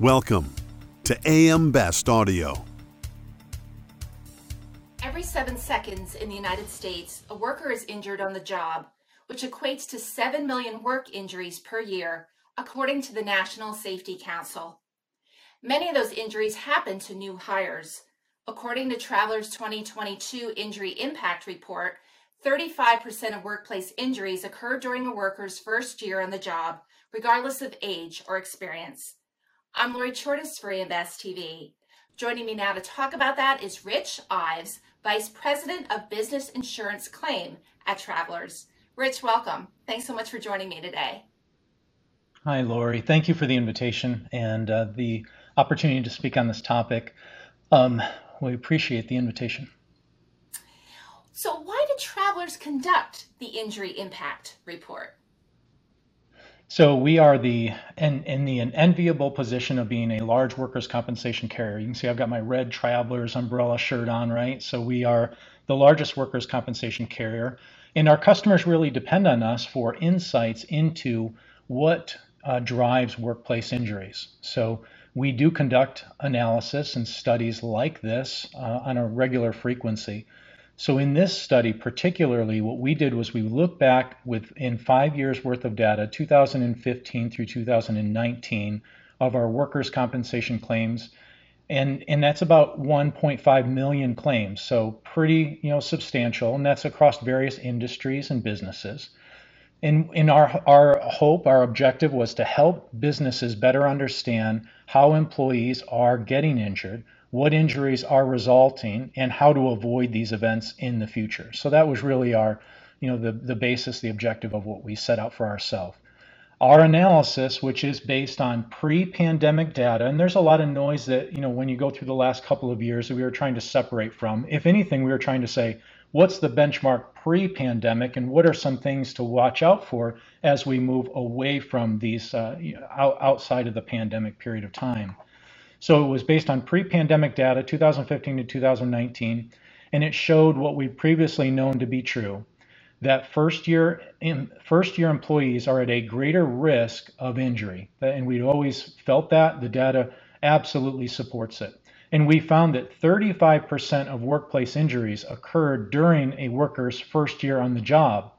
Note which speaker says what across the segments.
Speaker 1: Welcome to AM Best Audio.
Speaker 2: Every seven seconds in the United States, a worker is injured on the job, which equates to 7 million work injuries per year, according to the National Safety Council. Many of those injuries happen to new hires. According to Travelers 2022 Injury Impact Report, 35% of workplace injuries occur during a worker's first year on the job, regardless of age or experience. I'm Lori Chordas for AM Best TV. Joining me now to talk about that is Rich Ives, Vice President of Business Insurance Claim at Travelers. Rich, welcome. Thanks so much for joining me today.
Speaker 3: Hi, Lori. Thank you for the invitation and uh, the opportunity to speak on this topic. Um, we appreciate the invitation.
Speaker 2: So, why did Travelers conduct the Injury Impact Report?
Speaker 3: So we are the in, in the enviable position of being a large workers' compensation carrier. You can see I've got my red Travelers umbrella shirt on, right? So we are the largest workers' compensation carrier, and our customers really depend on us for insights into what uh, drives workplace injuries. So we do conduct analysis and studies like this uh, on a regular frequency. So in this study, particularly, what we did was we looked back within five years worth of data, 2015 through 2019, of our workers' compensation claims, and and that's about 1.5 million claims. So pretty, you know, substantial, and that's across various industries and businesses. And in our our hope, our objective was to help businesses better understand how employees are getting injured what injuries are resulting and how to avoid these events in the future. So that was really our, you know, the, the basis, the objective of what we set out for ourselves. Our analysis, which is based on pre-pandemic data, and there's a lot of noise that, you know, when you go through the last couple of years that we were trying to separate from. If anything, we were trying to say, what's the benchmark pre-pandemic and what are some things to watch out for as we move away from these uh, outside of the pandemic period of time. So it was based on pre-pandemic data, 2015 to 2019, and it showed what we'd previously known to be true, that first year first year employees are at a greater risk of injury. And we'd always felt that. The data absolutely supports it. And we found that 35% of workplace injuries occurred during a worker's first year on the job.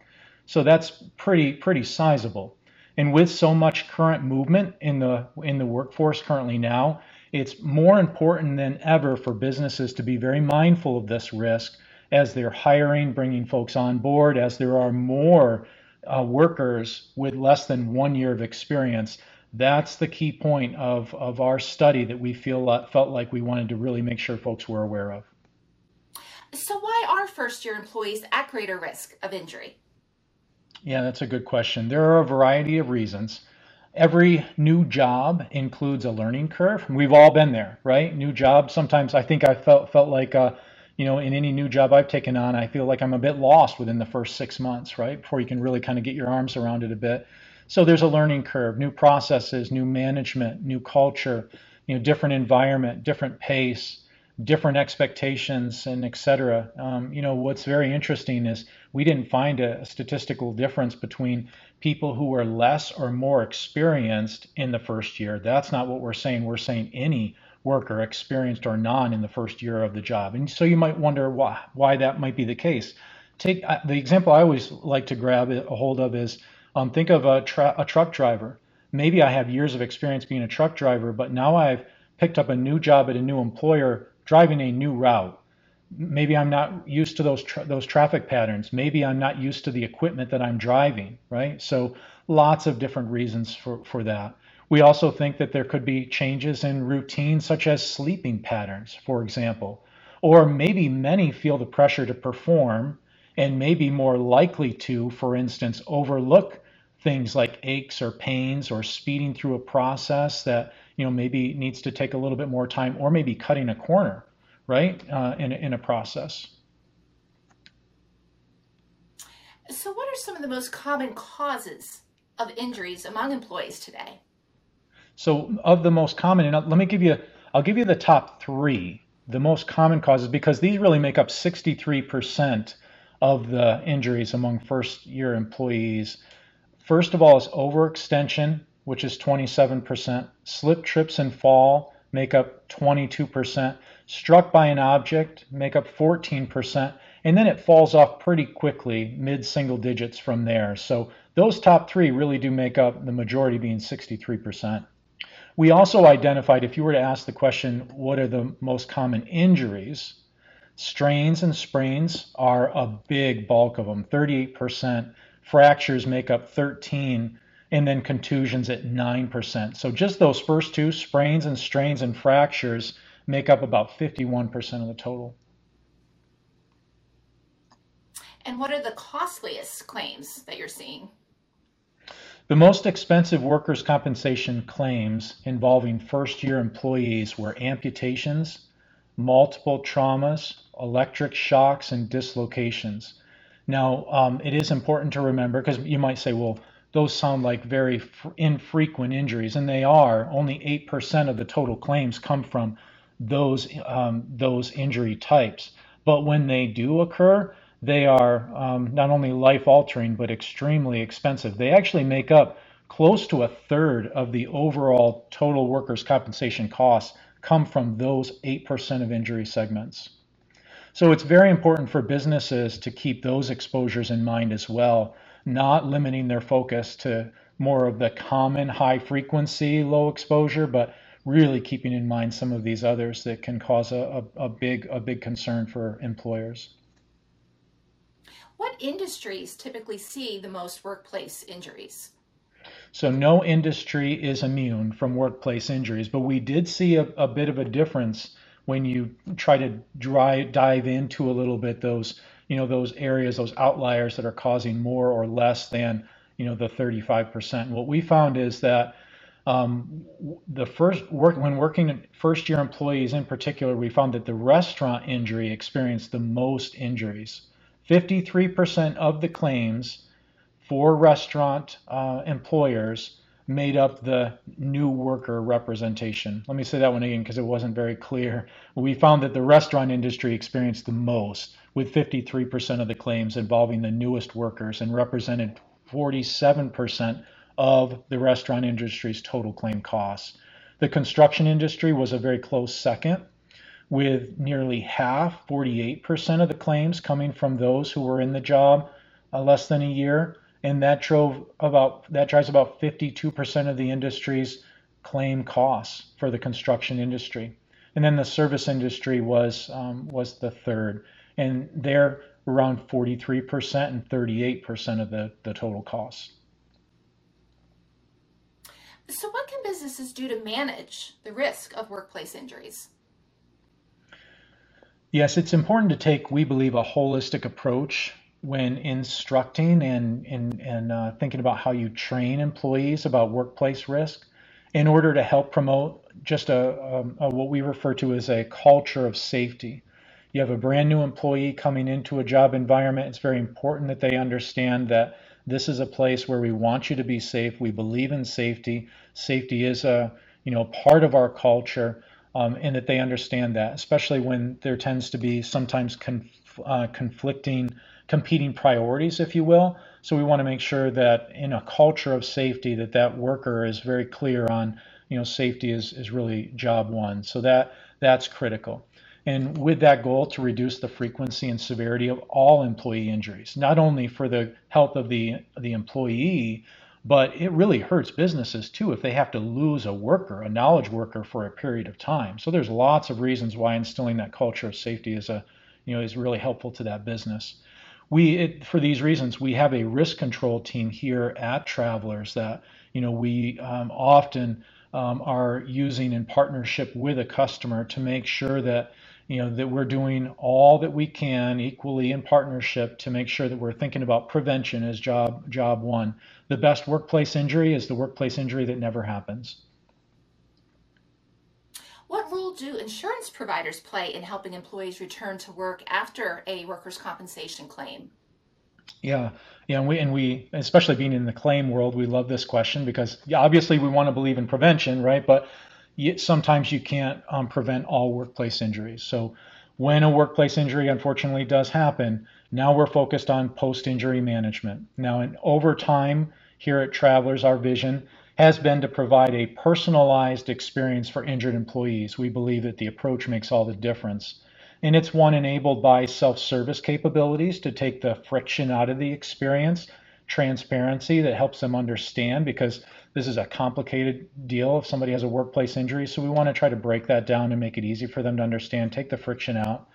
Speaker 3: So that's pretty pretty sizable. And with so much current movement in the in the workforce currently now, it's more important than ever for businesses to be very mindful of this risk as they're hiring, bringing folks on board, as there are more uh, workers with less than one year of experience. That's the key point of, of our study that we feel uh, felt like we wanted to really make sure folks were aware of.
Speaker 2: So, why are first year employees at greater risk of injury?
Speaker 3: Yeah, that's a good question. There are a variety of reasons every new job includes a learning curve. We've all been there, right? New job. Sometimes I think I felt felt like, uh, you know, in any new job I've taken on, I feel like I'm a bit lost within the first six months, right? Before you can really kind of get your arms around it a bit. So there's a learning curve, new processes, new management, new culture, you know, different environment, different pace different expectations and et cetera. Um, you know, what's very interesting is we didn't find a, a statistical difference between people who were less or more experienced in the first year. That's not what we're saying. We're saying any worker, experienced or non, in the first year of the job. And so you might wonder why, why that might be the case. Take uh, the example I always like to grab a hold of is um, think of a, tra- a truck driver. Maybe I have years of experience being a truck driver, but now I've picked up a new job at a new employer driving a new route. Maybe I'm not used to those tra- those traffic patterns. Maybe I'm not used to the equipment that I'm driving, right? So lots of different reasons for, for that. We also think that there could be changes in routines such as sleeping patterns, for example. Or maybe many feel the pressure to perform and may be more likely to, for instance, overlook things like aches or pains or speeding through a process that you know maybe needs to take a little bit more time or maybe cutting a corner right uh, in, in a process
Speaker 2: so what are some of the most common causes of injuries among employees today
Speaker 3: so of the most common and let me give you i'll give you the top three the most common causes because these really make up 63% of the injuries among first year employees first of all is overextension which is 27%. Slip, trips, and fall make up 22%. Struck by an object make up 14%. And then it falls off pretty quickly, mid single digits from there. So those top three really do make up the majority, being 63%. We also identified, if you were to ask the question, what are the most common injuries? Strains and sprains are a big bulk of them, 38%. Fractures make up 13, and then contusions at 9%. So just those first two, sprains and strains and fractures, make up about 51% of the total.
Speaker 2: And what are the costliest claims that you're seeing?
Speaker 3: The most expensive workers' compensation claims involving first year employees were amputations, multiple traumas, electric shocks, and dislocations. Now, um, it is important to remember because you might say, well, those sound like very infrequent injuries, and they are. Only 8% of the total claims come from those, um, those injury types. But when they do occur, they are um, not only life altering, but extremely expensive. They actually make up close to a third of the overall total workers' compensation costs come from those 8% of injury segments. So it's very important for businesses to keep those exposures in mind as well, not limiting their focus to more of the common high frequency, low exposure, but really keeping in mind some of these others that can cause a, a, a big a big concern for employers.
Speaker 2: What industries typically see the most workplace injuries?
Speaker 3: So, no industry is immune from workplace injuries, but we did see a, a bit of a difference when you try to dry, dive into a little bit those, you know, those areas, those outliers that are causing more or less than, you know, the 35%. What we found is that um, the first work when working first year employees in particular, we found that the restaurant injury experienced the most injuries. 53% of the claims for restaurant uh, employers made up the new worker representation. Let me say that one again because it wasn't very clear. We found that the restaurant industry experienced the most, with 53% of the claims involving the newest workers and represented 47% of the restaurant industry's total claim costs. The construction industry was a very close second with nearly half, 48% of the claims coming from those who were in the job uh, less than a year, and that drove about that drives about 52% of the industry's claim costs for the construction industry. And then the service industry was um, was the third, and they're around 43% and 38% of the, the total costs.
Speaker 2: So, what can businesses do to manage the risk of workplace injuries?
Speaker 3: Yes, it's important to take, we believe, a holistic approach when instructing and, and, and uh, thinking about how you train employees about workplace risk in order to help promote just a, a, a, what we refer to as a culture of safety. You have a brand new employee coming into a job environment. It's very important that they understand that this is a place where we want you to be safe. We believe in safety. Safety is a you know part of our culture um, and that they understand that, especially when there tends to be sometimes conf- uh, conflicting, competing priorities, if you will. So we want to make sure that in a culture of safety, that that worker is very clear on, you know, safety is is really job one. So that that's critical. And with that goal to reduce the frequency and severity of all employee injuries, not only for the health of the the employee, but it really hurts businesses too if they have to lose a worker, a knowledge worker for a period of time. So there's lots of reasons why instilling that culture of safety is a, you know, is really helpful to that business. We, it, for these reasons, we have a risk control team here at Travelers that, you know, we um, often um, are using in partnership with a customer to make sure that you know that we're doing all that we can equally in partnership to make sure that we're thinking about prevention as job job one. The best workplace injury is the workplace injury that never happens.
Speaker 2: What role do insurance providers play in helping employees return to work after a workers compensation claim?
Speaker 3: Yeah. Yeah and we and we especially being in the claim world we love this question because obviously we want to believe in prevention right? But sometimes you can't um, prevent all workplace injuries. So when a workplace injury unfortunately does happen, now we're focused on post-injury management. Now, in, over time here at Travelers, our vision has been to provide a personalized experience for injured employees. We believe that the approach makes all the difference. And it's one enabled by self service capabilities to take the friction out of the experience, transparency that helps them understand because this is a complicated deal if somebody has a workplace injury. So we want to try to break that down and make it easy for them to understand, take the friction out.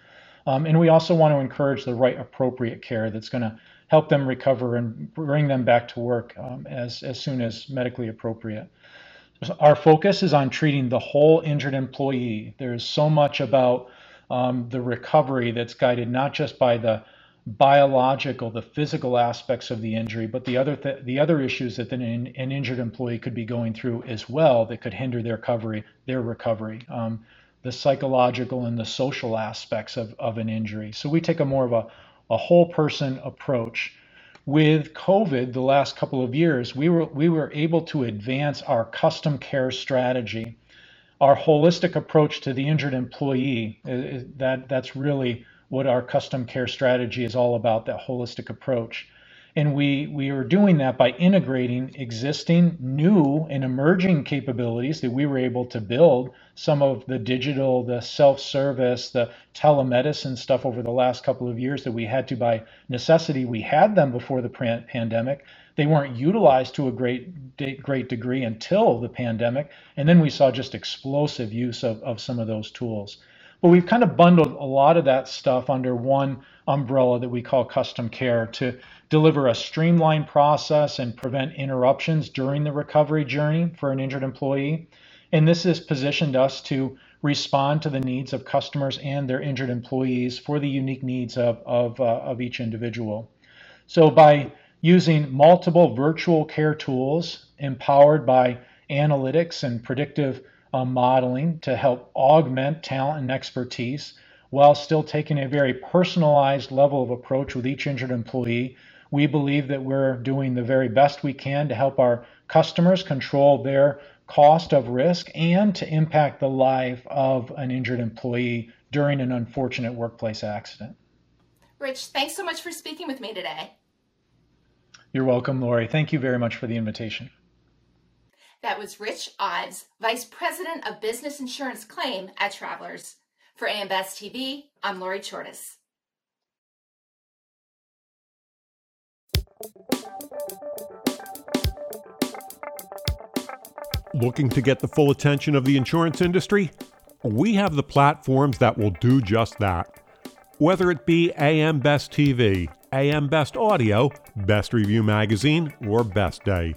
Speaker 3: Um, and we also want to encourage the right appropriate care that's going to help them recover and bring them back to work um, as, as soon as medically appropriate. Our focus is on treating the whole injured employee. There's so much about um, the recovery that's guided not just by the biological, the physical aspects of the injury, but the other th- the other issues that an, an, injured employee could be going through as well that could hinder their recovery, their recovery, um, the psychological and the social aspects of, of an injury. So we take a more of a a whole person approach. With COVID, the last couple of years, we were we were able to advance our custom care strategy, our holistic approach to the injured employee. That that's really what our custom care strategy is all about. That holistic approach. And we, we are doing that by integrating existing, new, and emerging capabilities that we were able to build. Some of the digital, the self service, the telemedicine stuff over the last couple of years that we had to by necessity. We had them before the pandemic. They weren't utilized to a great, great degree until the pandemic. And then we saw just explosive use of, of some of those tools. But we've kind of bundled a lot of that stuff under one umbrella that we call custom care to deliver a streamlined process and prevent interruptions during the recovery journey for an injured employee. And this has positioned us to respond to the needs of customers and their injured employees for the unique needs of, of, uh, of each individual. So, by using multiple virtual care tools empowered by analytics and predictive uh, modeling to help augment talent and expertise while still taking a very personalized level of approach with each injured employee we believe that we're doing the very best we can to help our customers control their cost of risk and to impact the life of an injured employee during an unfortunate workplace accident.
Speaker 2: Rich, thanks so much for speaking with me today.
Speaker 3: You're welcome, Lori. Thank you very much for the invitation.
Speaker 2: That was Rich Ives, Vice President of Business Insurance Claim at Travelers. For AM Best TV, I'm Lori Chordas.
Speaker 4: Looking to get the full attention of the insurance industry? We have the platforms that will do just that. Whether it be AM Best TV, AM Best Audio, Best Review Magazine, or Best Day.